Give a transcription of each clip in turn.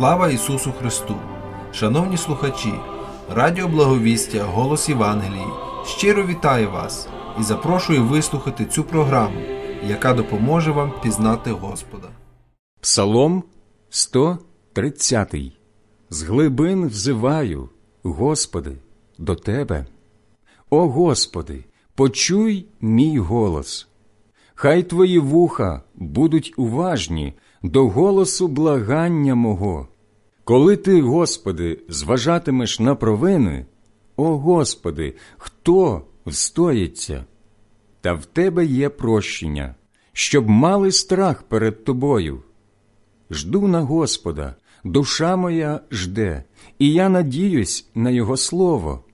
Слава Ісусу Христу! Шановні слухачі, Радіо Благовістя, Голос Євангелії щиро вітаю вас і запрошую вислухати цю програму, яка допоможе вам пізнати Господа. Псалом 130 З глибин взиваю, Господи, до Тебе. О Господи, почуй мій голос. Хай Твої вуха будуть уважні до голосу благання мого. Коли ти, Господи, зважатимеш на провини, о Господи, хто встоїться? Та в Тебе є прощення, щоб мали страх перед Тобою. Жду на Господа, душа моя жде, і я надіюсь на Його слово.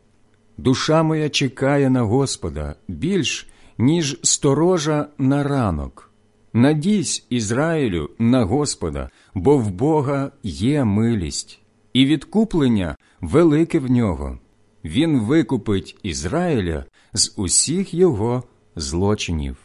Душа моя чекає на Господа більш, ніж сторожа на ранок. Надійсь, Ізраїлю, на Господа, бо в Бога є милість, і відкуплення велике в нього. Він викупить Ізраїля з усіх його злочинів.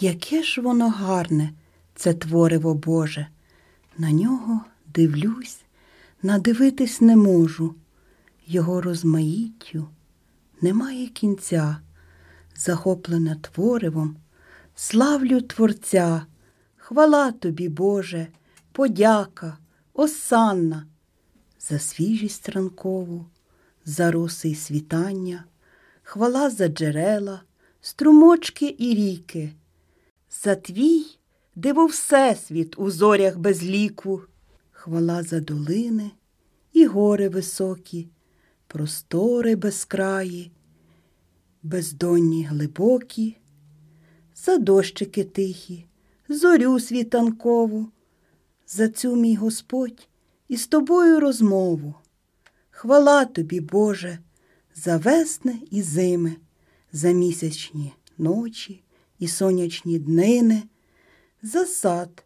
Яке ж воно гарне, це твориво Боже. На нього дивлюсь, надивитись не можу. Його розмаїттю немає кінця, захоплена творивом, славлю Творця, хвала тобі, Боже, подяка, осанна, за свіжість ранкову, за роси й світання, хвала за джерела, струмочки і ріки, за твій, диво всесвіт у зорях без ліку, хвала за долини і гори високі, простори безкраї, бездонні глибокі, за дощики тихі, зорю світанкову, за цю мій Господь і з тобою розмову. Хвала тобі, Боже, за весни і зими, за місячні ночі і сонячні днини, за сад,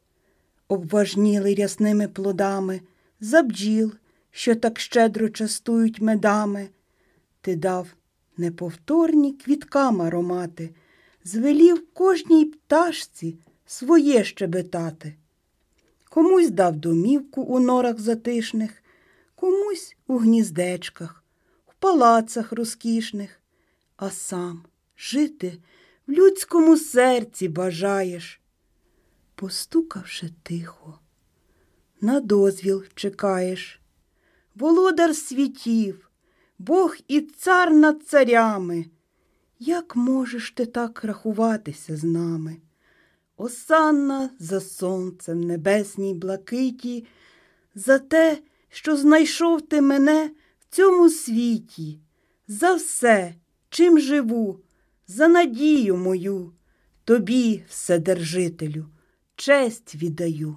обважнілий рясними плодами, за бджіл, що так щедро частують медами. Ти дав неповторні квіткам аромати, звелів кожній пташці своє щебетати. Комусь дав домівку у норах затишних, комусь у гніздечках, в палацах розкішних, а сам жити в людському серці бажаєш. Постукавши тихо, на дозвіл чекаєш. Володар світів, Бог і цар над царями. Як можеш ти так рахуватися з нами? Осанна за сонцем небесній блакиті, за те, що знайшов ти мене в цьому світі, за все, чим живу, за надію мою, тобі, Вседержителю, честь віддаю.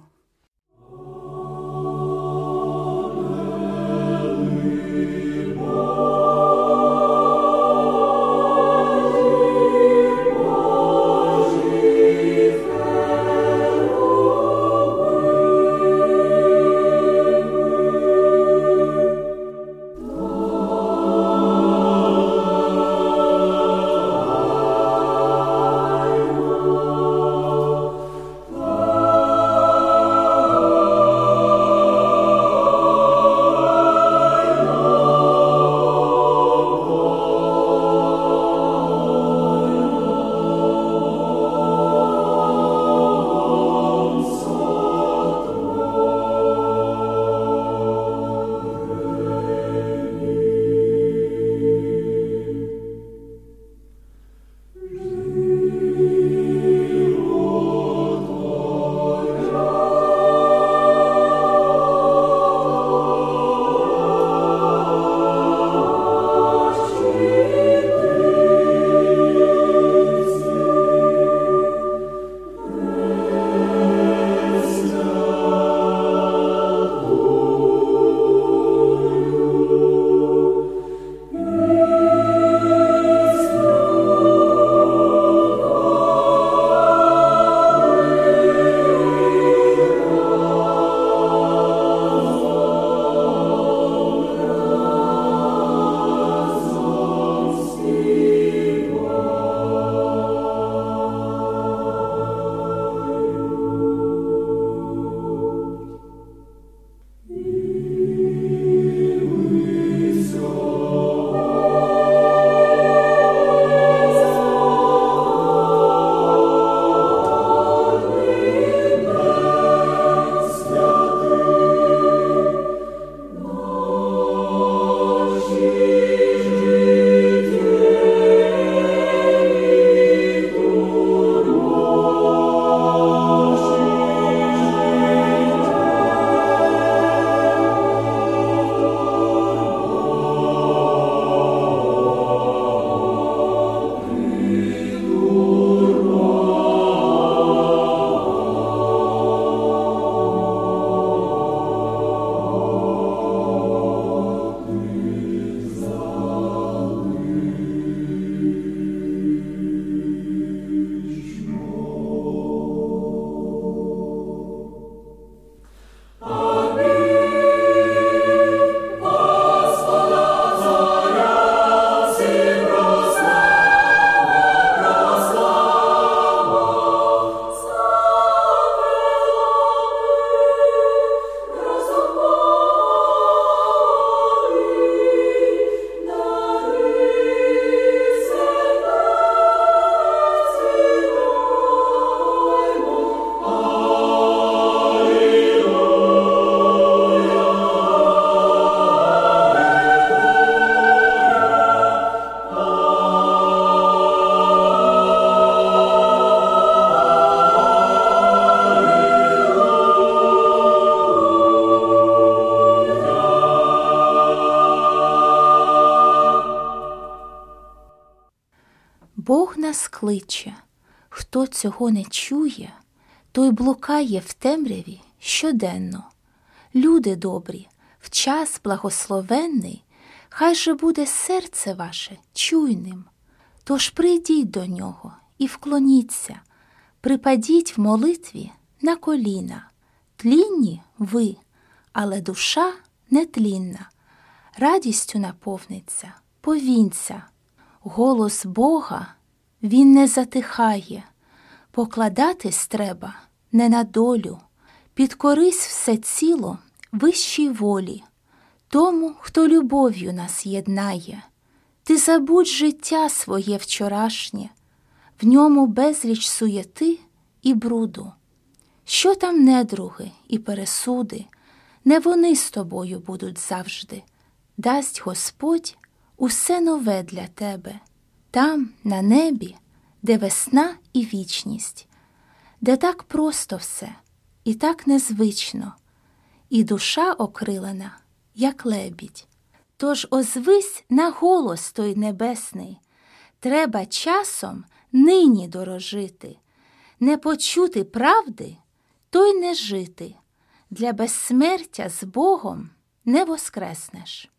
Кличе. Хто цього не чує, той блукає в темряві щоденно. Люди добрі, в час благословенний, хай же буде серце ваше чуйним. Тож прийдіть до нього і вклоніться, припадіть в молитві на коліна. Тлінні ви, але душа нетлінна, радістю наповниться, повінця. Голос Бога він не затихає, покладатись треба не на долю, підкорись все ціло вищій волі, тому, хто любов'ю нас єднає. Ти забудь життя своє вчорашнє, в ньому безліч суєти і бруду. Що там недруги і пересуди, не вони з тобою будуть завжди. Дасть Господь усе нове для тебе, там, на небі, де весна і вічність, де так просто все і так незвично, і душа окрилена, як лебідь. Тож озвись на голос той небесний, треба часом нині дорожити, не почути правди, то й не жити. Для безсмертя з Богом не воскреснеш.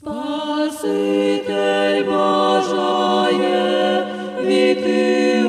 Спаситель бажає війти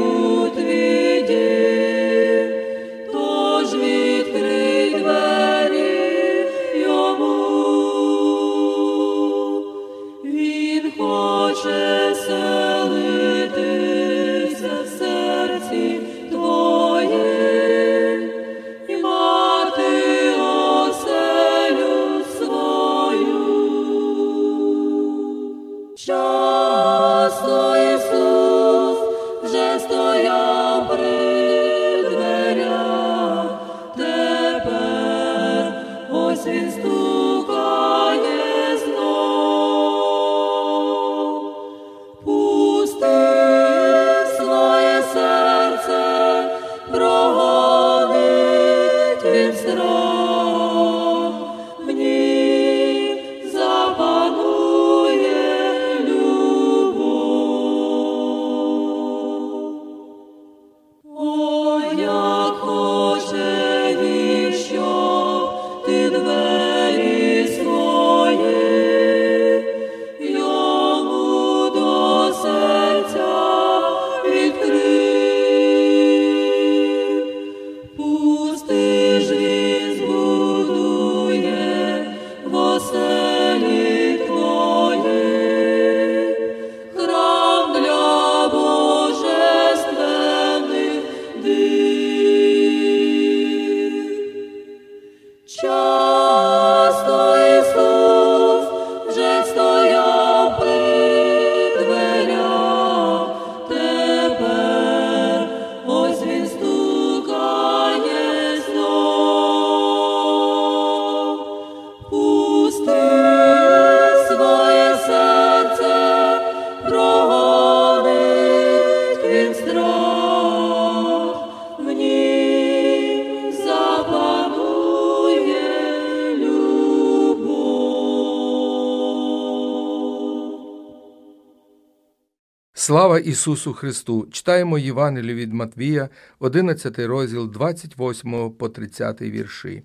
Слава Ісусу Христу! Читаємо Євангелію від Матвія, 11 розділ 28 по 30 вірші.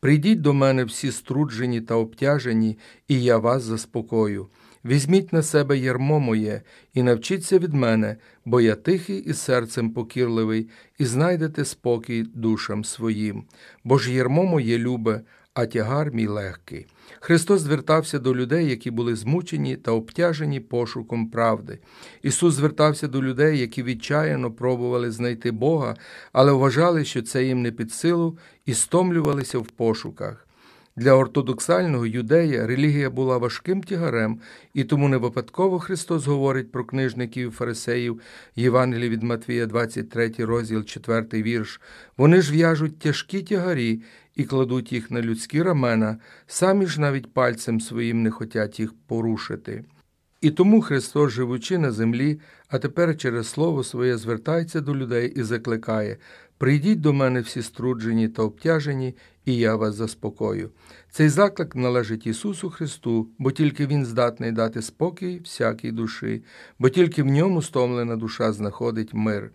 Прийдіть до мене всі струджені та обтяжені, і я вас заспокою. Візьміть на себе ярмо моє і навчіться від мене, бо я тихий і серцем покірливий, і знайдете спокій душам своїм. Бо ж ярмо моє любе, а тягар мій легкий. Христос звертався до людей, які були змучені та обтяжені пошуком правди. Ісус звертався до людей, які відчаяно пробували знайти Бога, але вважали, що це їм не під силу, і стомлювалися в пошуках. Для ортодоксального юдея релігія була важким тягарем, і тому не випадково Христос говорить про книжників і фарисеїв Євангелії від Матвія, 23 розділ, 4 вірш. Вони ж в'яжуть тяжкі тягарі і кладуть їх на людські рамена, самі ж навіть пальцем своїм не хотять їх порушити. І тому Христос, живучи на землі, а тепер через Слово своє звертається до людей і закликає Прийдіть до мене всі струджені та обтяжені, і я вас заспокою. Цей заклик належить Ісусу Христу, бо тільки Він здатний дати спокій всякій душі, бо тільки в ньому стомлена душа знаходить мир.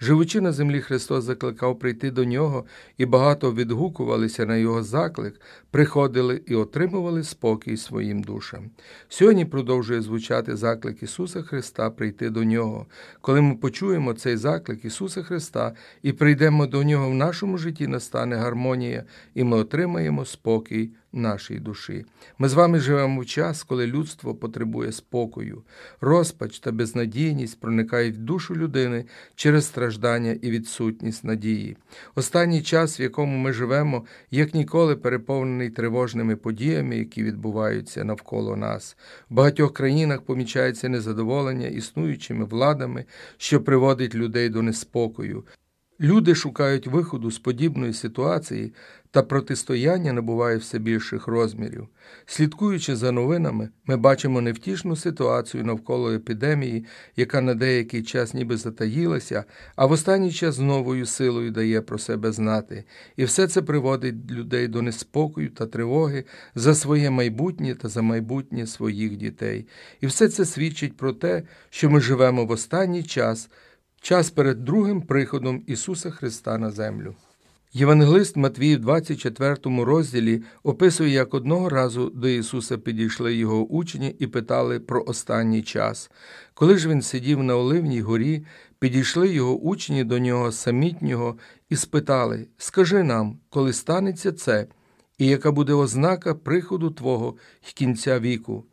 Живучи на землі, Христос закликав прийти до нього, і багато відгукувалися на його заклик, приходили і отримували спокій своїм душам. Сьогодні продовжує звучати заклик Ісуса Христа прийти до нього. Коли ми почуємо цей заклик Ісуса Христа і прийдемо до нього в нашому житті, настане гармонія, і ми отримаємо спокій нашій душі. Ми з вами живемо в час, коли людство потребує спокою. Розпач та безнадійність проникають в душу людини через страждання і відсутність надії. Останній час, в якому ми живемо, як ніколи переповнений тривожними подіями, які відбуваються навколо нас. В багатьох країнах помічається незадоволення існуючими владами, що приводить людей до неспокою. Люди шукають виходу з подібної ситуації, та протистояння набуває все більших розмірів. Слідкуючи за новинами, ми бачимо невтішну ситуацію навколо епідемії, яка на деякий час ніби затаїлася, а в останній час з новою силою дає про себе знати. І все це приводить людей до неспокою та тривоги за своє майбутнє та за майбутнє своїх дітей. І все це свідчить про те, що ми живемо в останній час час перед другим приходом Ісуса Христа на землю. Євангелист Матвій в 24 розділі описує, як одного разу до Ісуса підійшли його учні і питали про останній час. Коли ж він сидів на Оливній горі, підійшли його учні до нього самітнього і спитали Скажи нам, коли станеться це, і яка буде ознака приходу Твого й кінця віку?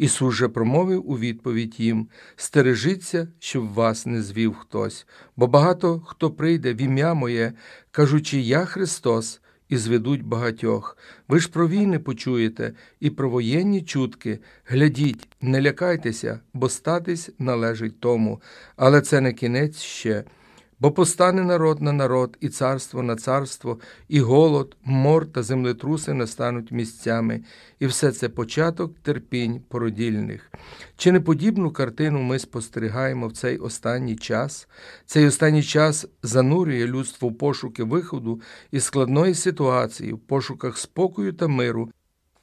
Ісус же промовив у відповідь їм Стережіться, щоб вас не звів хтось, бо багато хто прийде в ім'я моє, кажучи Я Христос, і зведуть багатьох. Ви ж про війни почуєте і про воєнні чутки. Глядіть, не лякайтеся, бо статись належить тому, але це не кінець ще. Бо постане народ на народ, і царство на царство, і голод, мор та землетруси настануть місцями, і все це початок терпінь породільних. Чи не подібну картину ми спостерігаємо в цей останній час? Цей останній час занурює людство в пошуки виходу із складної ситуації, в пошуках спокою та миру,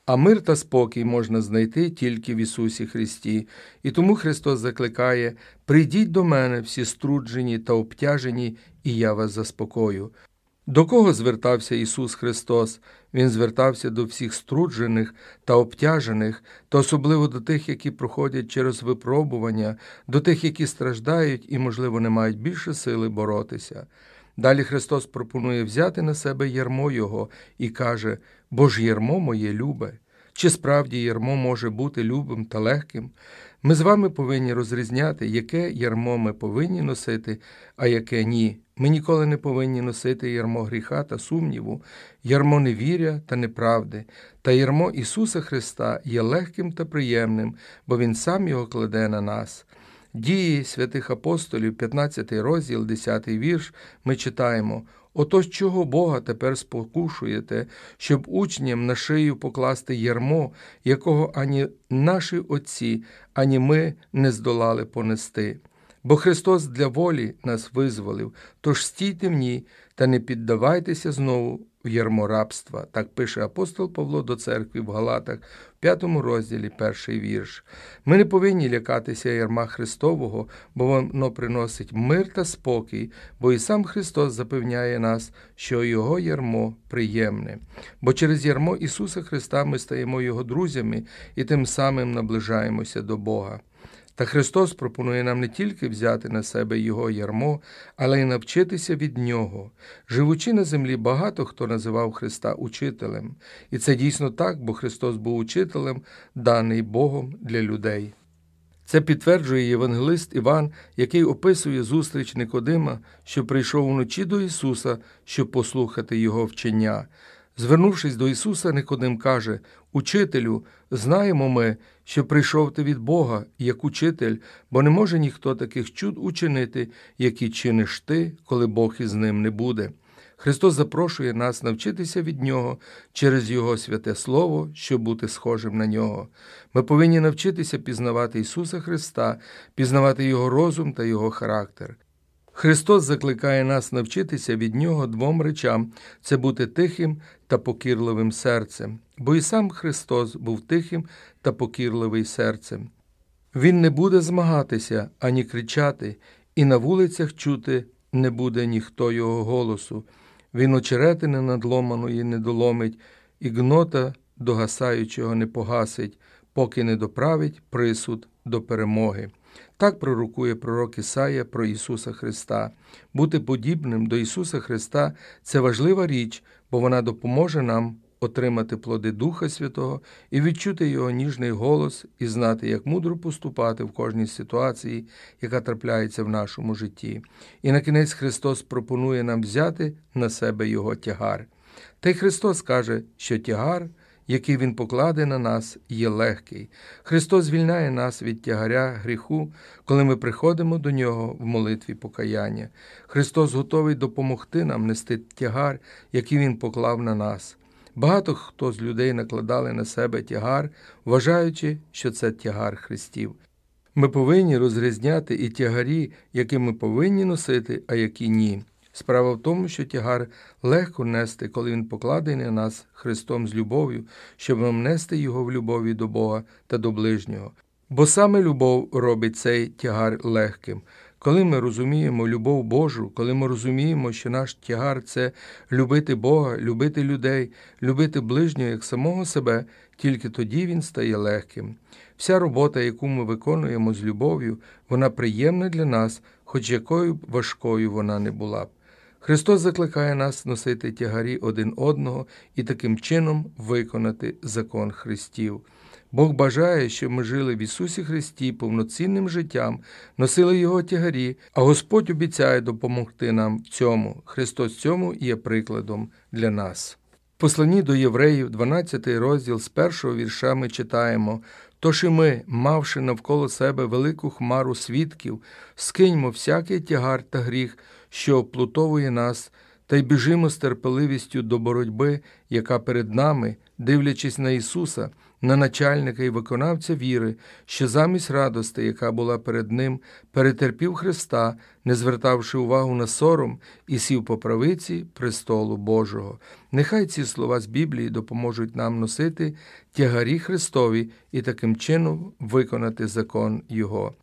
а мир та спокій можна знайти тільки в Ісусі Христі, і тому Христос закликає Прийдіть до мене всі струджені та обтяжені, і я вас заспокою. До кого звертався Ісус Христос? Він звертався до всіх струджених та обтяжених, та особливо до тих, які проходять через випробування, до тих, які страждають і, можливо, не мають більше сили боротися. Далі Христос пропонує взяти на себе ярмо Його і каже, бо ж ярмо моє любе. Чи справді ярмо може бути любим та легким? Ми з вами повинні розрізняти, яке ярмо ми повинні носити, а яке ні. Ми ніколи не повинні носити ярмо гріха та сумніву, ярмо невіря та неправди, та ярмо Ісуса Христа є легким та приємним, бо Він сам його кладе на нас. Дії святих апостолів, 15 розділ, 10 вірш, ми читаємо Отож чого Бога тепер спокушуєте, щоб учням на шию покласти ярмо, якого ані наші отці, ані ми не здолали понести. Бо Христос для волі нас визволив, тож стійте в ній та не піддавайтеся знову ярмо рабства. Так пише апостол Павло до церкви в Галатах, в п'ятому розділі, перший вірш. Ми не повинні лякатися ярма Христового, бо воно приносить мир та спокій, бо і сам Христос запевняє нас, що Його ярмо приємне. Бо через ярмо Ісуса Христа ми стаємо Його друзями і тим самим наближаємося до Бога. Та Христос пропонує нам не тільки взяти на себе Його ярмо, але й навчитися від Нього. Живучи на землі, багато хто називав Христа учителем. І це дійсно так, бо Христос був учителем, даний Богом для людей. Це підтверджує євангелист Іван, який описує зустріч Никодима, що прийшов уночі до Ісуса, щоб послухати Його вчення. Звернувшись до Ісуса, Никодим каже Учителю, знаємо ми, що прийшов ти від Бога, як учитель, бо не може ніхто таких чуд учинити, які чиниш ти, коли Бог із ним не буде. Христос запрошує нас навчитися від Нього через Його святе Слово, щоб бути схожим на нього. Ми повинні навчитися пізнавати Ісуса Христа, пізнавати Його розум та Його характер. Христос закликає нас навчитися від Нього двом речам це бути тихим та покірливим серцем, бо і сам Христос був тихим та покірливий серцем. Він не буде змагатися ані кричати, і на вулицях чути не буде ніхто його голосу. Він очеретини надломаної не доломить, і гнота догасаючого не погасить, поки не доправить присуд до перемоги. Так пророкує пророк Ісая про Ісуса Христа. Бути подібним до Ісуса Христа це важлива річ, бо вона допоможе нам отримати плоди Духа Святого і відчути Його ніжний голос, і знати, як мудро поступати в кожній ситуації, яка трапляється в нашому житті. І на кінець Христос пропонує нам взяти на себе Його тягар. Та й Христос каже, що тягар який Він покладе на нас, є легкий. Христос звільняє нас від тягаря гріху, коли ми приходимо до Нього в молитві покаяння. Христос готовий допомогти нам нести тягар, який Він поклав на нас. Багато хто з людей накладали на себе тягар, вважаючи, що це тягар Христів. Ми повинні розрізняти і тягарі, які ми повинні носити, а які ні. Справа в тому, що тягар легко нести, коли він покладений на нас Христом з любов'ю, щоб нам нести його в любові до Бога та до ближнього. Бо саме любов робить цей тягар легким. Коли ми розуміємо любов Божу, коли ми розуміємо, що наш тягар це любити Бога, любити людей, любити ближнього як самого себе, тільки тоді він стає легким. Вся робота, яку ми виконуємо з любов'ю, вона приємна для нас, хоч якою б важкою вона не була б. Христос закликає нас носити тягарі один одного і таким чином виконати закон Христів. Бог бажає, щоб ми жили в Ісусі Христі повноцінним життям, носили Його тягарі, а Господь обіцяє допомогти нам в цьому. Христос цьому є прикладом для нас. В посланні до євреїв, 12 розділ з першого вірша ми читаємо Тож і ми, мавши навколо себе велику хмару свідків, скиньмо всякий тягар та гріх, що оплутовує нас, та й біжимо з терпеливістю до боротьби, яка перед нами, дивлячись на Ісуса, на начальника і виконавця віри, що замість радости, яка була перед Ним, перетерпів Христа, не звертавши увагу на сором і сів по правиці престолу Божого. Нехай ці слова з Біблії допоможуть нам носити тягарі Христові і таким чином виконати закон Його.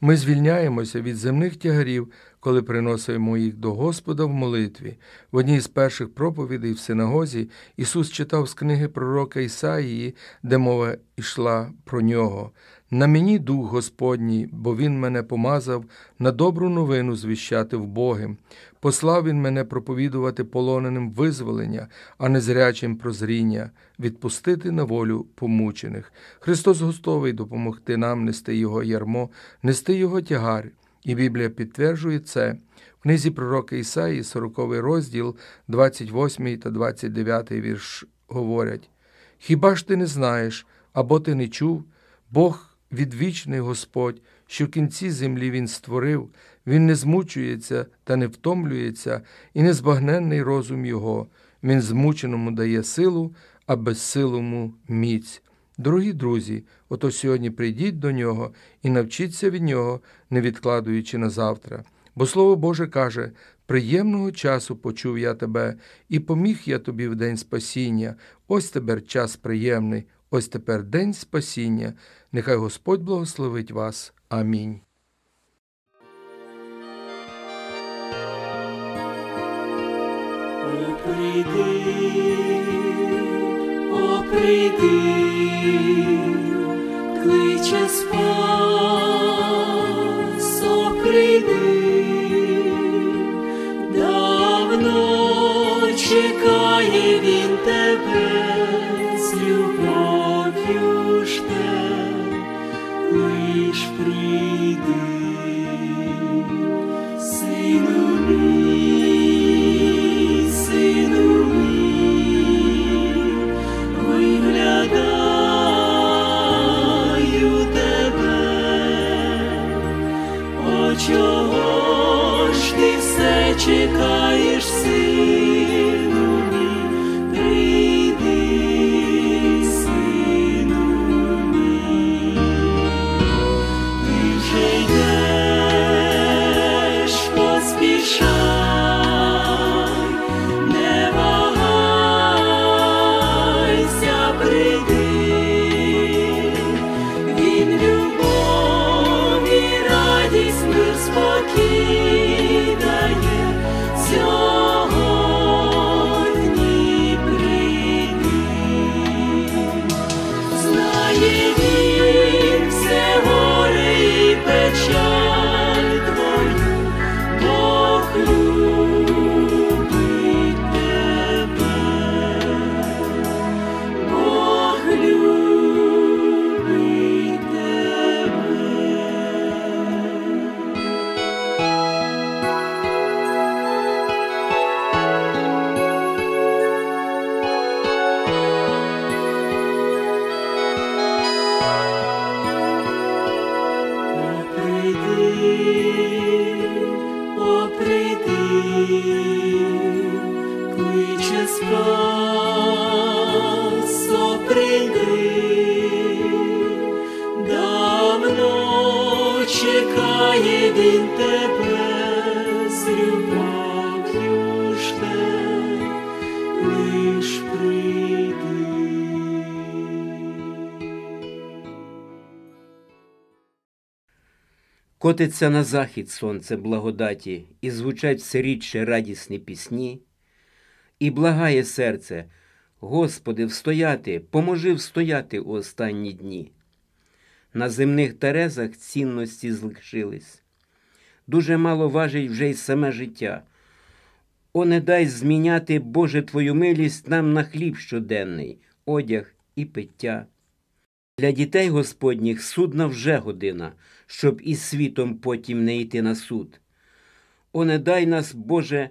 Ми звільняємося від земних тягарів, коли приносимо їх до Господа в молитві. В одній з перших проповідей в синагозі Ісус читав з книги пророка Ісаїї, де мова йшла про нього. На мені дух Господній, бо Він мене помазав на добру новину звіщати в Боги. Послав Він мене проповідувати полоненим визволення, а не зрячим прозріння, відпустити на волю помучених. Христос готовий допомогти нам нести Його ярмо, нести Його тягар. І Біблія підтверджує це. В книзі пророка Ісаї, 40 розділ, 28 та 29 вірш говорять: Хіба ж ти не знаєш, або ти не чув? Бог відвічний Господь, що в кінці землі Він створив, Він не змучується та не втомлюється, і незбагненний розум Його. Він змученому дає силу, а безсилому міць. Дорогі друзі, ото сьогодні прийдіть до нього і навчіться від нього, не відкладуючи на завтра. Бо Слово Боже каже: приємного часу почув я тебе, і поміг я тобі в день спасіння. Ось тепер час приємний, ось тепер день спасіння. Нехай Господь благословить вас. Амінь. Прийди, о, прийди, кличе спас, о, прийди, давно чекає він тебе, з любов'ю жде, лиш прийди, чекаєш, сину Котиться на захід сонце благодаті, і звучать все рідше радісні пісні, і благає серце, Господи, встояти, поможи встояти у останні дні. На земних терезах цінності злишились. Дуже мало важить вже й саме життя. О, не дай зміняти, Боже, Твою милість нам на хліб щоденний, одяг і пиття. Для дітей Господніх судна вже година, щоб із світом потім не йти на суд. О, не дай нас, Боже,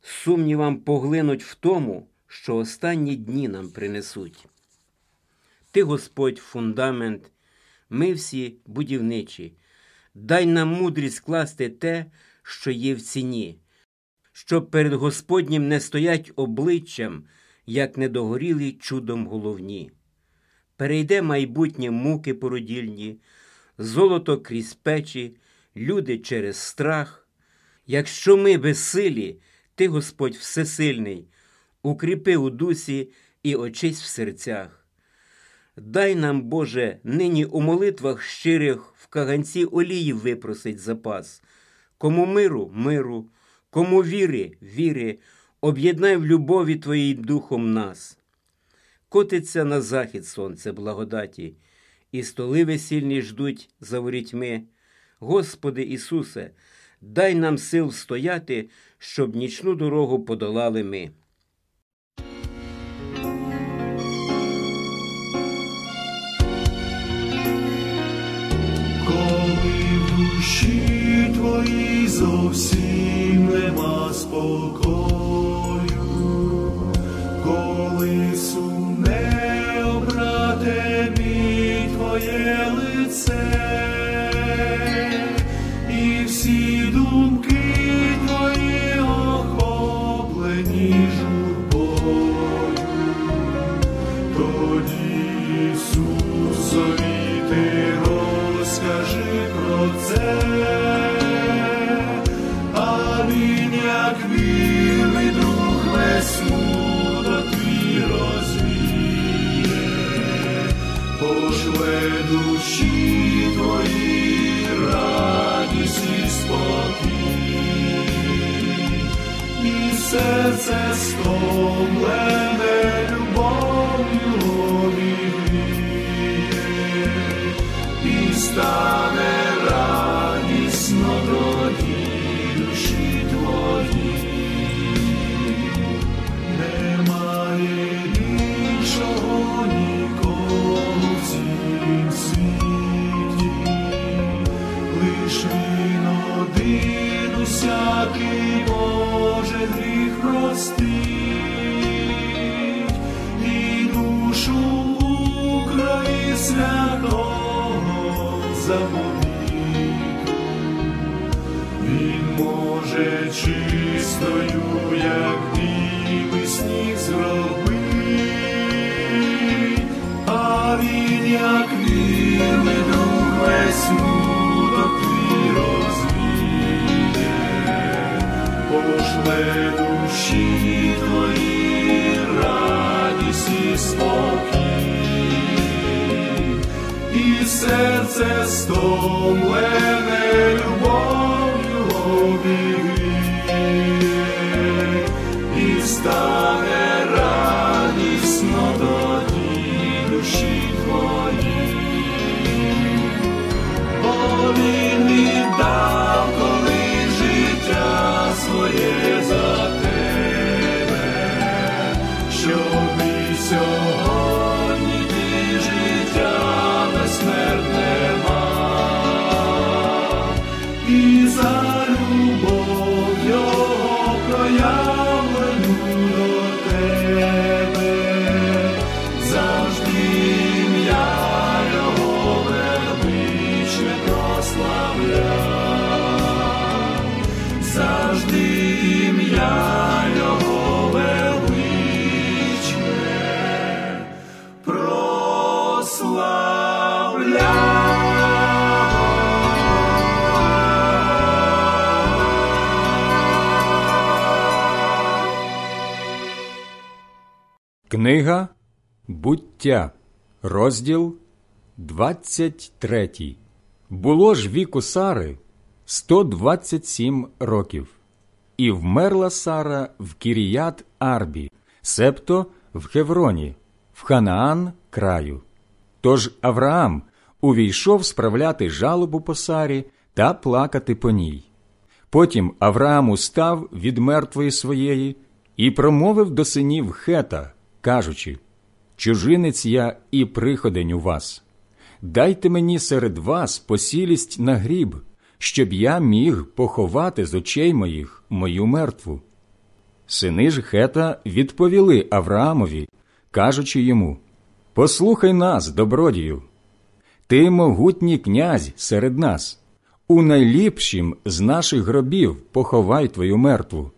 сумнівам поглинуть в тому, що останні дні нам принесуть. Ти, Господь, фундамент, ми всі будівничі. Дай нам мудрість класти те, що є в ціні, щоб перед Господнім не стоять обличчям, як недогорілі чудом головні. Перейде майбутнє муки породільні, золото крізь печі, люди через страх. Якщо ми безсилі, ти, Господь Всесильний, укріпи у дусі і очись в серцях. Дай нам, Боже, нині у молитвах щирих в каганці олії випросить запас. Кому миру миру, кому віри віри, об'єднай в любові Твоїй духом нас. Котиться на захід сонце благодаті, і столи весільні ждуть за ворітьми. Господи Ісусе, дай нам сил стояти, щоб нічну дорогу подолали ми. Коли в душі твоїй зовсім нема спокою, серце стомлене серце стомлене Книга Буття, розділ 23. Було ж віку Сари 127 років, і вмерла Сара в Кіріят Арбі, себто в Хевроні, в Ханаан краю. Тож Авраам увійшов справляти жалобу по Сарі та плакати по ній. Потім Авраам устав від мертвої своєї і промовив до синів Хета, кажучи: Чужинець я і приходень у вас. Дайте мені серед вас посілість на гріб, щоб я міг поховати з очей моїх мою мертву. Сини ж Хета відповіли Авраамові, кажучи йому: Послухай нас, добродію. Ти могутній князь серед нас. У найліпшім з наших гробів поховай твою мертву.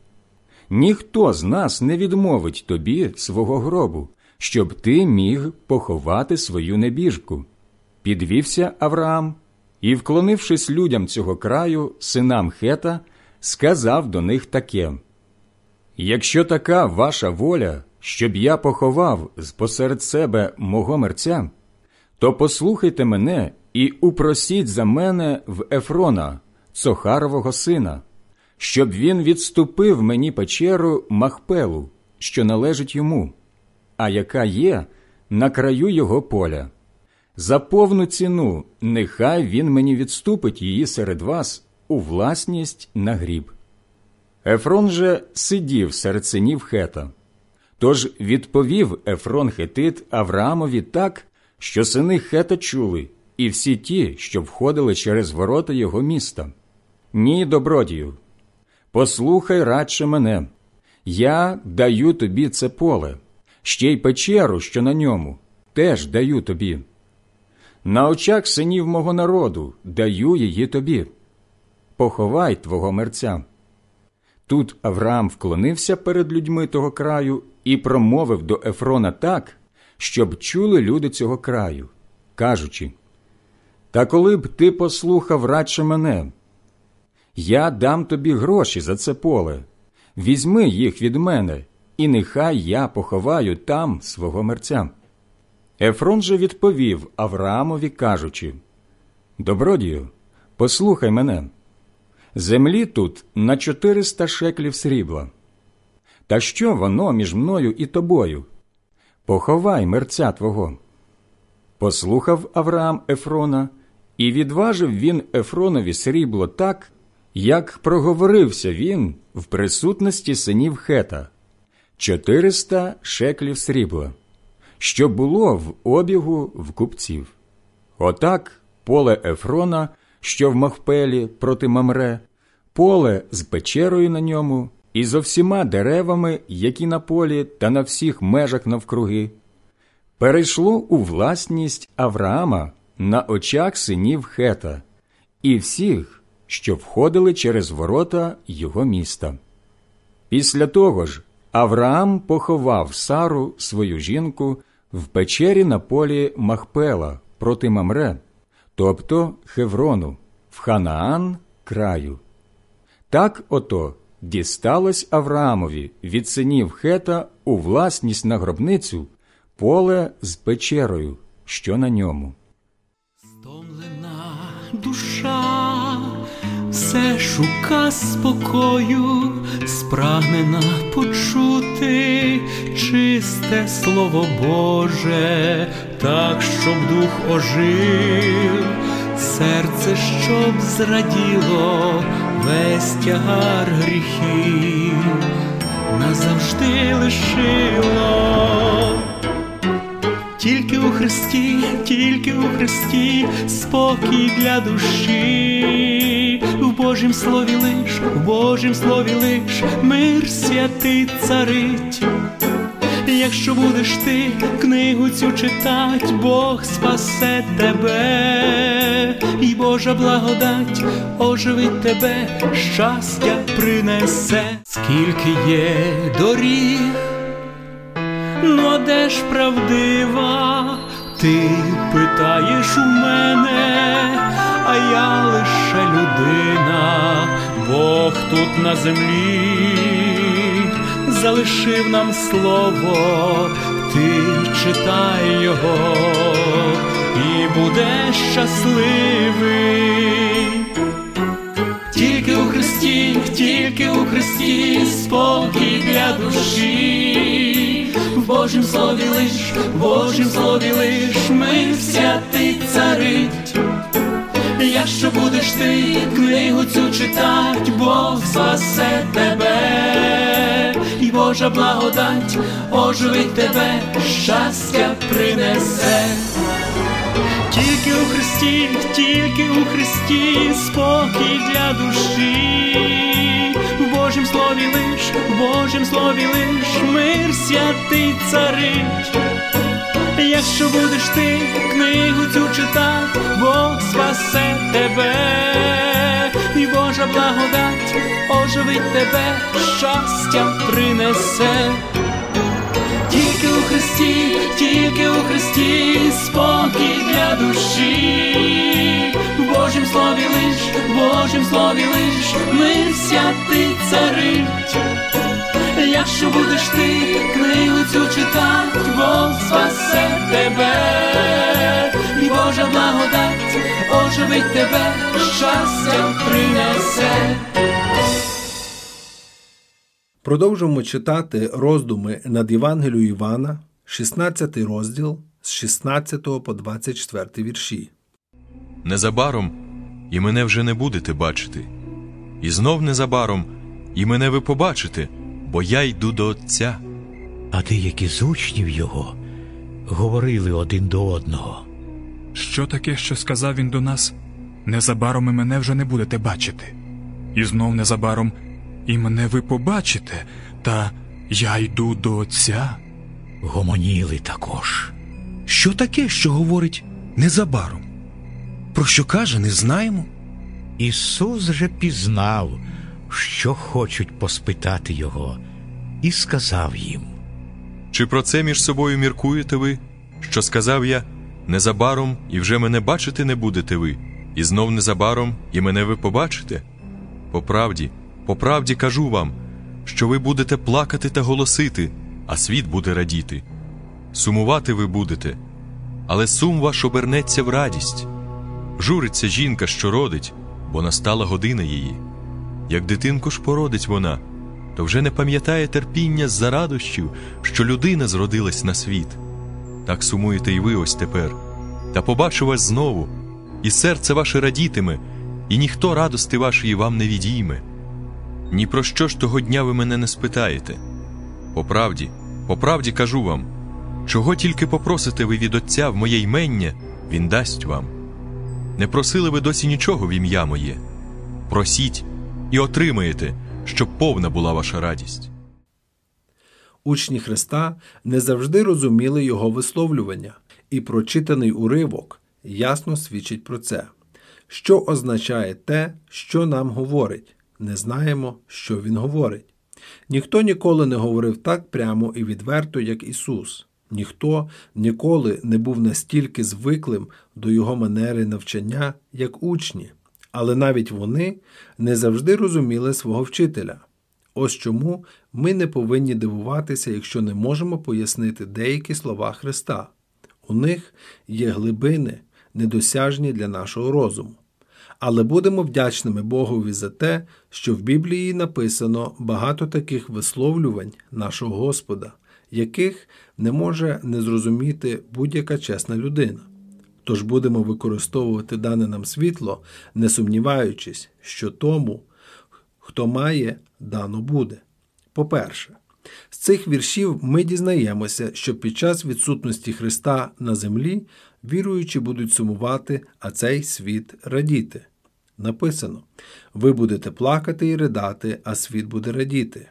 Ніхто з нас не відмовить тобі свого гробу, щоб ти міг поховати свою небіжку. Підвівся Авраам і, вклонившись людям цього краю, синам Хета, сказав до них таке: Якщо така ваша воля, щоб я поховав посеред себе мого мерця, то послухайте мене і упросіть за мене в Ефрона, Цохарового сина, щоб він відступив мені печеру Махпелу, що належить йому, а яка є на краю його поля. За повну ціну нехай він мені відступить її серед вас у власність на гріб. Ефрон же сидів серед синів Хета. Тож відповів Ефрон Хетит Авраамові так, що сини Хета чули, і всі ті, що входили через ворота його міста. Ні, добродію, послухай радше мене. Я даю тобі це поле, ще й печеру, що на ньому, теж даю тобі. На очах синів мого народу даю її тобі. Поховай твого мерця. Тут Авраам вклонився перед людьми того краю і промовив до Ефрона так, щоб чули люди цього краю, кажучи: Та коли б ти послухав радше мене, я дам тобі гроші за це поле, візьми їх від мене, і нехай я поховаю там свого мерця. Ефрон же відповів Авраамові, кажучи: Добродію, послухай мене. Землі тут на чотириста шеклів срібла. Та що воно між мною і тобою? Поховай мерця твого. Послухав Авраам Ефрона, і відважив він Ефронові срібло так, як проговорився він в присутності синів Хета чотириста шеклів срібла, що було в обігу в купців. Отак поле Ефрона, що в Махпелі проти Мамре, поле з печерою на ньому і зо всіма деревами, які на полі та на всіх межах навкруги, перейшло у власність Авраама на очах синів Хета і всіх, що входили через ворота його міста. Після того ж Авраам поховав Сару, свою жінку, в печері на полі Махпела проти Мамре, тобто Хеврону, в Ханаан краю. Так ото дісталось Авраамові від синів Хета у власність на гробницю поле з печерою, що на ньому. Стомлена душа все шука спокою, спрагнена почути чисте слово Боже, так, щоб дух ожив, серце, щоб зраділо весь тягар гріхів, назавжди лишило. Тільки у Христі, тільки у Христі спокій для душі, в Божім слові лиш, в Божім слові лиш мир святий царить. Якщо будеш ти книгу цю читать, Бог спасе тебе, і Божа благодать оживить тебе, щастя принесе, скільки є доріг. Ну, де ж правдива? Ти питаєш у мене, а я лише людина, Бог тут на землі залишив нам слово, ти читай його і будеш щасливий. Тільки у Христі, тільки у Христі спокій для душі, в Божім слові лиш, в Божім слові лиш ми святий царить. Якщо будеш ти книгу цю читать, Бог спасе тебе, і Божа благодать оживить тебе, щастя принесе. Тільки у Христі, тільки у Христі спокій для душі, Божім слові лиш, Божім слові лиш мир святий царить. Якщо будеш ти книгу цю читати, Бог спасе тебе, і Божа благодать оживить тебе, щастя принесе. Христі, тільки у Христі спокій для душі, в Божім слові лиш, в Божім слові лиш мир святий царить. Якщо будеш ти книгу цю читати, Бог спасе тебе, і Божа благодать оживить тебе, щастя принесе. Продовжуємо читати роздуми над Євангелію Івана, 16 розділ з 16 по 24 вірші. Незабаром і мене вже не будете бачити. І знов незабаром і мене ви побачите, бо я йду до Отця. А деякі з учнів його говорили один до одного. Що таке, що сказав він до нас? Незабаром і мене вже не будете бачити. І знов незабаром і мене ви побачите, та я йду до Отця. Гомоніли також. Що таке, що говорить незабаром? Про що каже, не знаємо. Ісус же пізнав, що хочуть поспитати його, і сказав їм. Чи про це між собою міркуєте ви? Що сказав я незабаром і вже мене бачити не будете ви, і знов незабаром і мене ви побачите? По правді, по правді кажу вам, що ви будете плакати та голосити, а світ буде радіти. Сумувати ви будете, але сум ваш обернеться в радість. Журиться жінка, що родить, бо настала година її. Як дитинку ж породить вона, то вже не пам'ятає терпіння з-за радощів, що людина зродилась на світ. Так сумуєте і ви ось тепер. Та побачу вас знову, і серце ваше радітиме, і ніхто радости вашої вам не відійме. Ні про що ж того дня ви мене не спитаєте. По правді, по правді кажу вам, чого тільки попросите ви від Отця в моє ймення, Він дасть вам. Не просили ви досі нічого в ім'я моє. Просіть і отримаєте, щоб повна була ваша радість. Учні Христа не завжди розуміли його висловлювання, і прочитаний уривок ясно свідчить про це. Що означає те, що нам говорить? Не знаємо, що він говорить. Ніхто ніколи не говорив так прямо і відверто, як Ісус. Ніхто ніколи не був настільки звиклим до його манери навчання, як учні, але навіть вони не завжди розуміли свого вчителя. Ось чому ми не повинні дивуватися, якщо не можемо пояснити деякі слова Христа. У них є глибини, недосяжні для нашого розуму. Але будемо вдячними Богові за те, що в Біблії написано багато таких висловлювань нашого Господа, яких не може не зрозуміти будь-яка чесна людина. Тож будемо використовувати дане нам світло, не сумніваючись, що тому, хто має, дано буде. По-перше, з цих віршів ми дізнаємося, що під час відсутності Христа на землі віруючі будуть сумувати, а цей світ радіти. Написано: ви будете плакати і ридати, а світ буде радіти.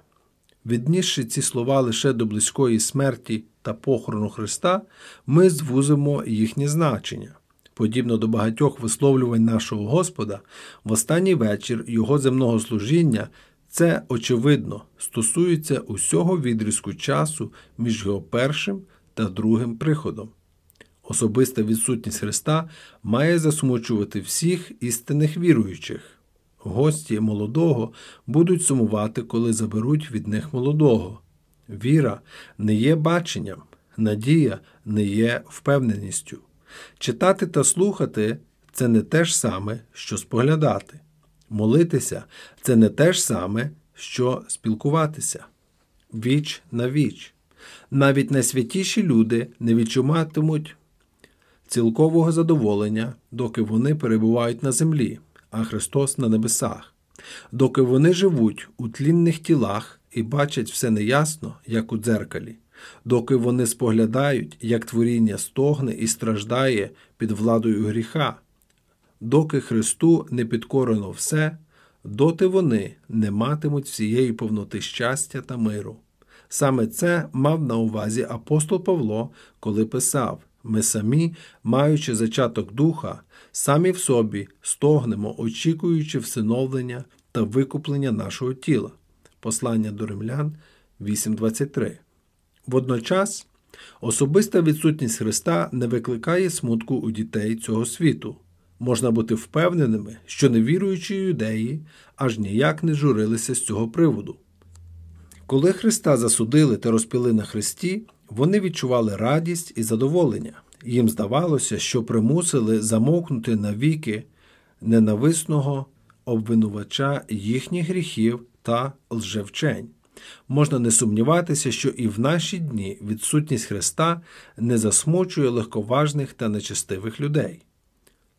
Віднісши ці слова лише до близької смерті та похорону Христа, ми звузимо їхнє значення. Подібно до багатьох висловлювань нашого Господа, в останній вечір Його земного служіння це, очевидно, стосується усього відрізку часу між його першим та другим приходом. Особиста відсутність Христа має засмучувати всіх істинних віруючих. Гості молодого будуть сумувати, коли заберуть від них молодого. Віра не є баченням. надія не є впевненістю. Читати та слухати це не те ж саме, що споглядати. Молитися це не те ж саме, що спілкуватися. Віч на віч. Навіть найсвятіші люди не відчуватимуть цілкового задоволення, доки вони перебувають на землі, а Христос на небесах, доки вони живуть у тлінних тілах і бачать все неясно, як у дзеркалі, доки вони споглядають, як творіння стогне і страждає під владою гріха, доки Христу не підкорено все, доти вони не матимуть всієї повноти щастя та миру. Саме це мав на увазі апостол Павло, коли писав: ми самі, маючи зачаток духа, самі в собі стогнемо, очікуючи всиновлення та викуплення нашого тіла. Послання до римлян 8.23. Водночас особиста відсутність Христа не викликає смутку у дітей цього світу. Можна бути впевненими, що невіруючі юдеї аж ніяк не журилися з цього приводу. Коли Христа засудили та розпіли на хресті, вони відчували радість і задоволення. Їм здавалося, що примусили замовкнути навіки ненависного обвинувача їхніх гріхів та лжевчень. Можна не сумніватися, що і в наші дні відсутність Христа не засмучує легковажних та нечестивих людей.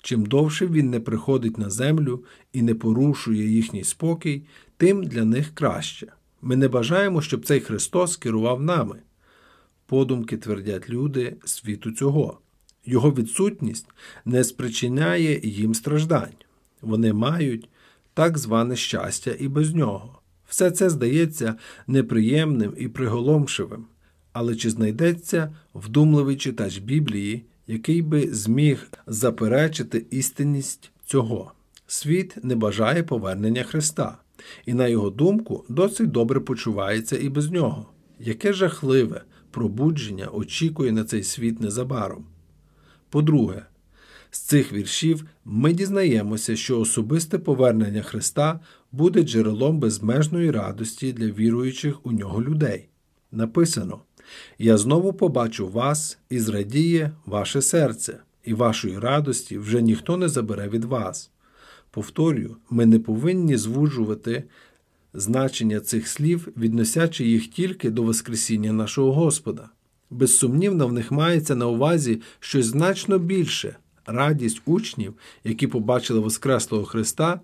Чим довше він не приходить на землю і не порушує їхній спокій, тим для них краще. Ми не бажаємо, щоб цей Христос керував нами. Подумки твердять люди світу цього. Його відсутність не спричиняє їм страждань. Вони мають так зване щастя і без нього. Все це здається неприємним і приголомшивим. Але чи знайдеться вдумливий читач Біблії, який би зміг заперечити істинність цього? Світ не бажає повернення Христа, і, на його думку, досить добре почувається і без нього. Яке жахливе пробудження очікує на цей світ незабаром. По-друге, з цих віршів ми дізнаємося, що особисте повернення Христа буде джерелом безмежної радості для віруючих у нього людей. Написано: Я знову побачу вас і зрадіє ваше серце, і вашої радості вже ніхто не забере від вас. Повторюю, ми не повинні звужувати значення цих слів, відносячи їх тільки до Воскресіння нашого Господа. Безсумнівно, в них мається на увазі щось значно більше радість учнів, які побачили Воскреслого Христа,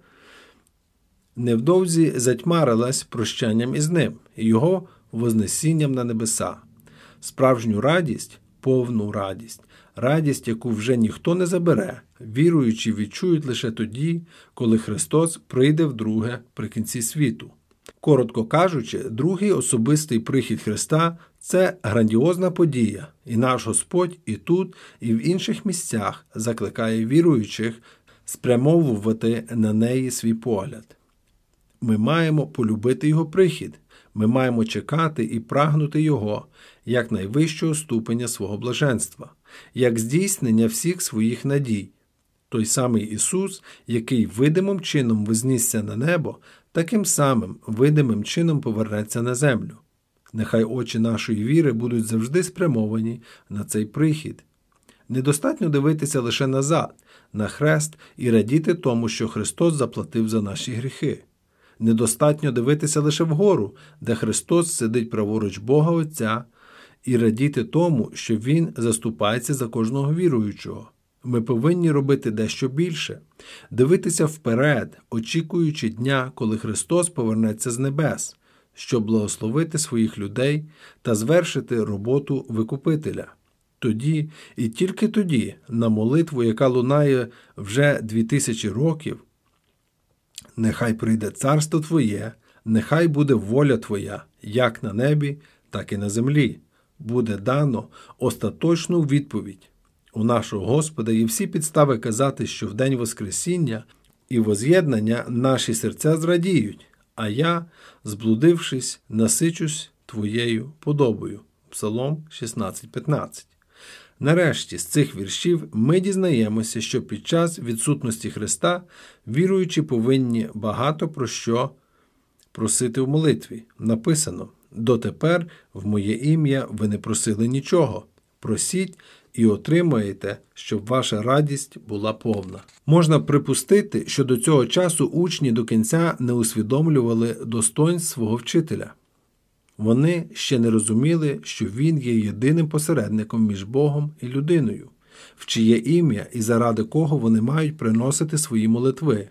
невдовзі затьмарилась прощанням із ним і його вознесінням на небеса. Справжню радість, повну радість, радість, яку вже ніхто не забере, віруючі відчують лише тоді, коли Христос прийде вдруге при кінці світу. Коротко кажучи, другий особистий прихід Христа це грандіозна подія, і наш Господь і тут, і в інших місцях закликає віруючих спрямовувати на неї свій погляд. Ми маємо полюбити Його прихід, ми маємо чекати і прагнути Його як найвищого ступеня свого блаженства, як здійснення всіх своїх надій. Той самий Ісус, який видимим чином вознісся на небо, таким самим видимим чином повернеться на землю. Нехай очі нашої віри будуть завжди спрямовані на цей прихід. Недостатньо дивитися лише назад, на хрест і радіти тому, що Христос заплатив за наші гріхи. Недостатньо дивитися лише вгору, де Христос сидить праворуч Бога Отця, і радіти тому, що Він заступається за кожного віруючого. Ми повинні робити дещо більше, дивитися вперед, очікуючи дня, коли Христос повернеться з небес, щоб благословити своїх людей та звершити роботу Викупителя. Тоді і тільки тоді, на молитву, яка лунає вже дві тисячі років, нехай прийде царство Твоє, нехай буде воля Твоя, як на небі, так і на землі. Буде дано остаточну відповідь. У нашого Господа є всі підстави казати, що в день Воскресіння і воз'єднання наші серця зрадіють, а я, зблудившись, насичусь твоєю подобою. Псалом 16.15. Нарешті з цих віршів ми дізнаємося, що під час відсутності Христа віруючі повинні багато про що просити в молитві. Написано: Дотепер в моє ім'я ви не просили нічого. Просіть і отримаєте, щоб ваша радість була повна. Можна припустити, що до цього часу учні до кінця не усвідомлювали достоинств свого вчителя. Вони ще не розуміли, що він є єдиним посередником між Богом і людиною, в чиє ім'я і заради кого вони мають приносити свої молитви.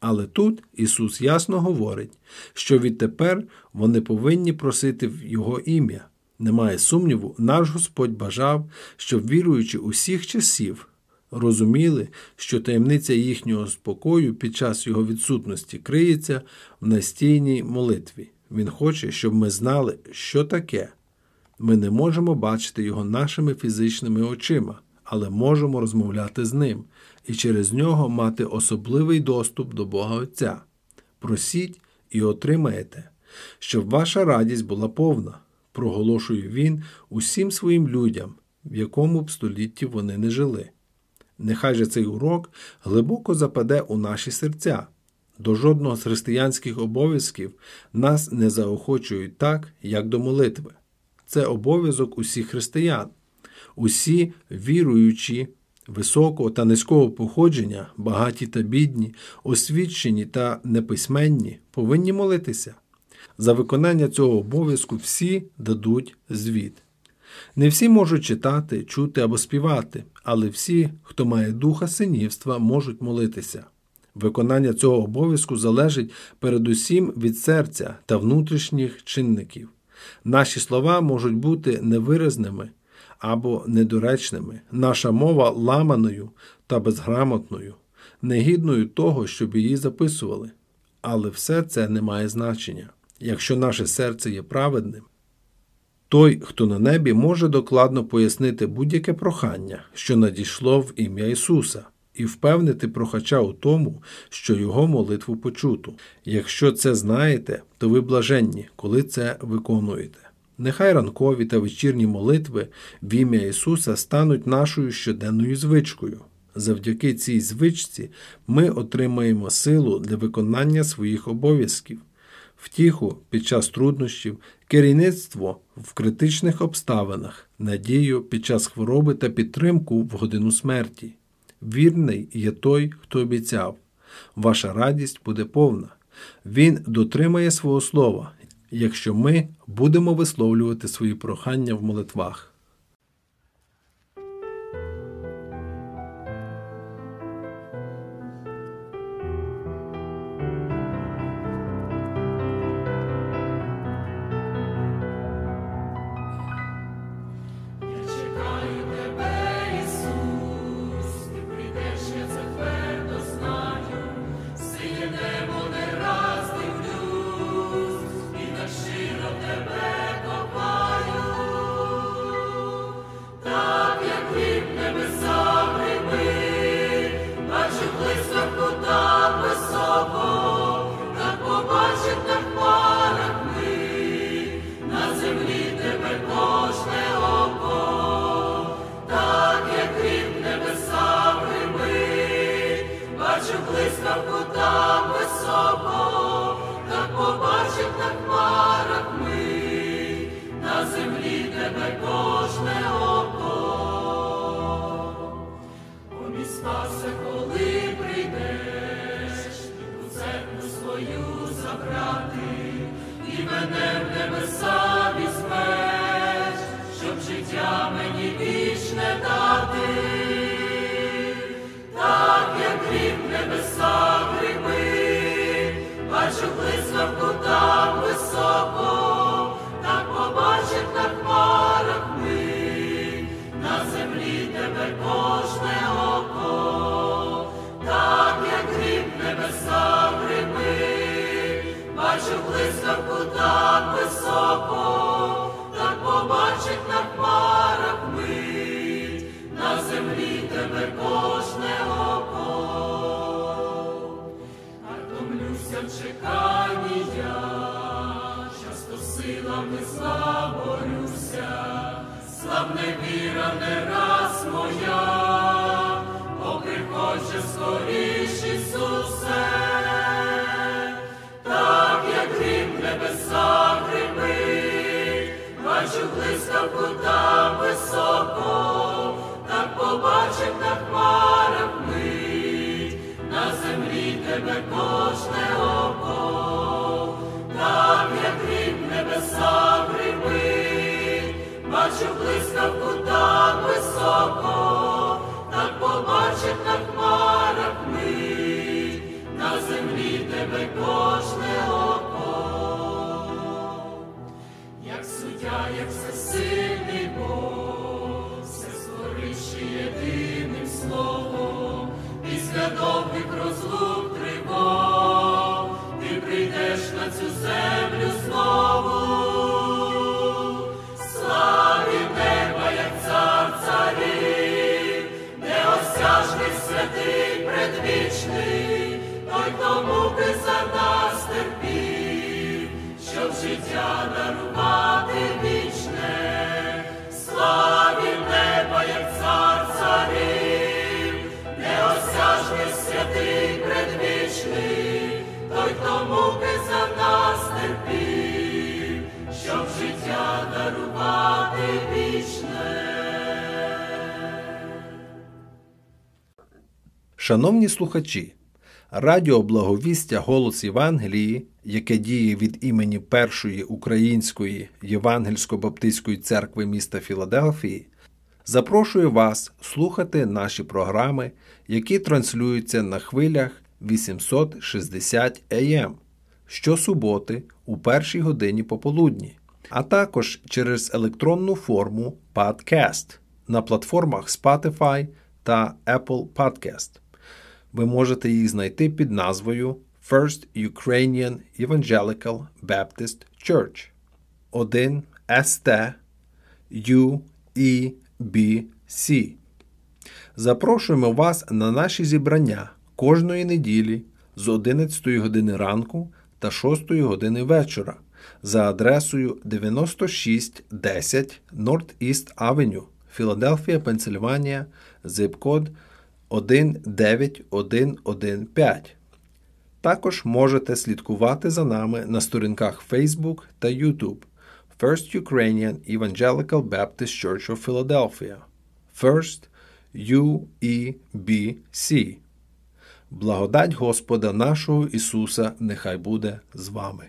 Але тут Ісус ясно говорить, що відтепер вони повинні просити в Його ім'я. Немає сумніву, наш Господь бажав, щоб віруючи усіх часів розуміли, що таємниця їхнього спокою під час його відсутності криється в настійній молитві. Він хоче, щоб ми знали, що таке. Ми не можемо бачити його нашими фізичними очима, але можемо розмовляти з ним і через нього мати особливий доступ до Бога Отця. Просіть і отримаєте, щоб ваша радість була повна, проголошує він усім своїм людям, в якому б столітті вони не жили. Нехай же цей урок глибоко западе у наші серця. До жодного з християнських обов'язків нас не заохочують так, як до молитви. Це обов'язок усіх християн. Усі віруючі високого та низького походження, багаті та бідні, освічені та неписьменні, повинні молитися. За виконання цього обов'язку всі дадуть звіт. Не всі можуть читати, чути або співати, але всі, хто має духа синівства, можуть молитися. Виконання цього обов'язку залежить передусім від серця та внутрішніх чинників. Наші слова можуть бути невиразними або недоречними, наша мова ламаною та безграмотною, негідною того, щоб її записували. Але все це не має значення. Якщо наше серце є праведним, той, хто на небі, може докладно пояснити будь-яке прохання, що надійшло в ім'я Ісуса, і впевнити прохача у тому, що його молитву почуту. Якщо це знаєте, то ви блаженні, коли це виконуєте. Нехай ранкові та вечірні молитви в ім'я Ісуса стануть нашою щоденною звичкою. Завдяки цій звичці ми отримаємо силу для виконання своїх обов'язків, втіху під час труднощів, керівництво в критичних обставинах, надію під час хвороби та підтримку в годину смерті. Вірний є той, хто обіцяв. Ваша радість буде повна. Він дотримає свого слова, якщо ми будемо висловлювати свої прохання в молитвах. Високо, так побачить на хмарах ми, на землі тебе кожне око. А втомлюся в чеканні я, часто силами заборюся, славне віра не раз моя, бо приходжу скоріш, Ісусе, високо, там високо, так побачив, на хмарах мить, на землі тебе кожне око, там як крім небеса прибить, бачу блискавку там високо, так побачив на хмарах мить, на землі тебе кожне око. Як всесильний Бог, все створивши єдиним словом, після довгих розлук тривог, ти прийдеш на цю землю знову. Славі неба, як цар царів, неосяжний святий предвічний, Шановні слухачі, Радіо Благовістя Голос Євангелії, яке діє від імені Першої Української Євангельсько-Баптистської церкви міста Філадельфії, запрошує вас слухати наші програми, які транслюються на хвилях 860 АМ щосуботи у першій годині пополудні, а також через електронну форму Podcast на платформах Spotify та Apple Podcast. Ви можете їх знайти під назвою First Ukrainian Evangelical Baptist Church 1 ST UEBC. Запрошуємо вас на наші зібрання кожної неділі з 11 години ранку та 6 години вечора за адресою 9610 North East Avenue, Філадельфія, Пенсильванія, зип-код 19115. Також можете слідкувати за нами на сторінках Facebook та YouTube First Ukrainian Evangelical Baptist Church of Philadelphia First UEBC. Благодать Господа нашого Ісуса нехай буде з вами.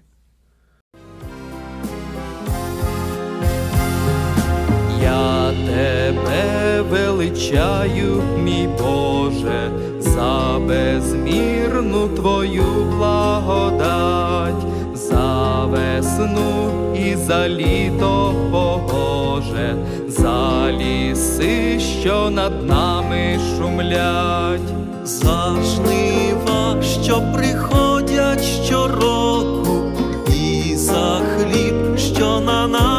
Величаю, мій Боже, за безмірну твою благодать, за весну і за літо погоже, за ліси, що над нами шумлять, за жнива, що приходять щороку, і за хліб, що на наших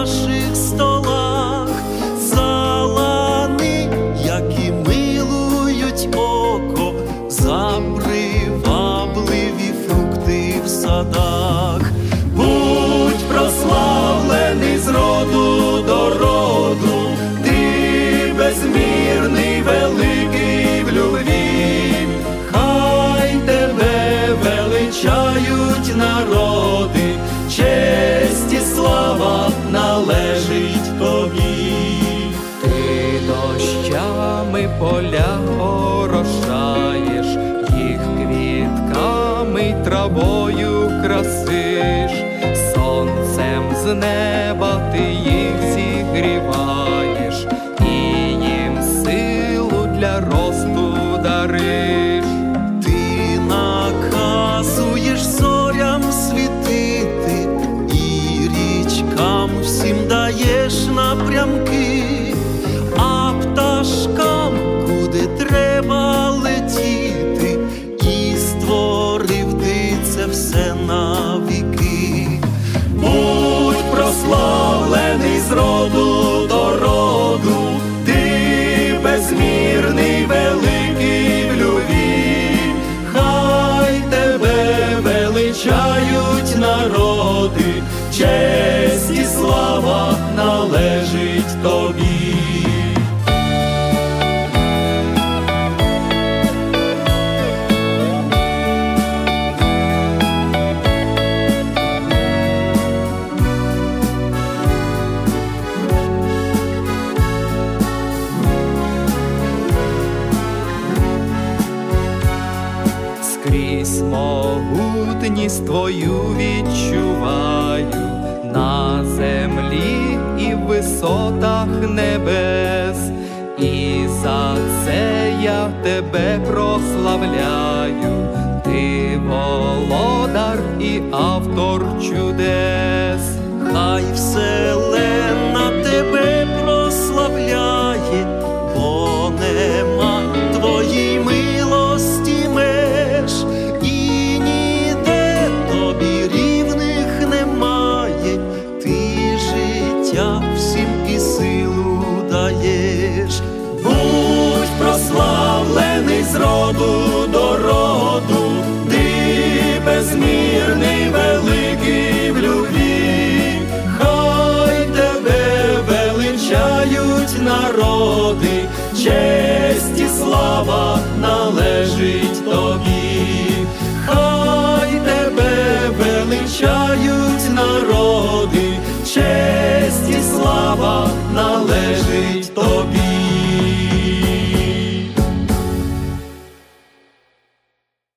сонцем безмірний, тебе прославляю, ти володар і автор чудес. Хай вселена честь і слава належить тобі, хай тебе величають народи, честь і слава належить.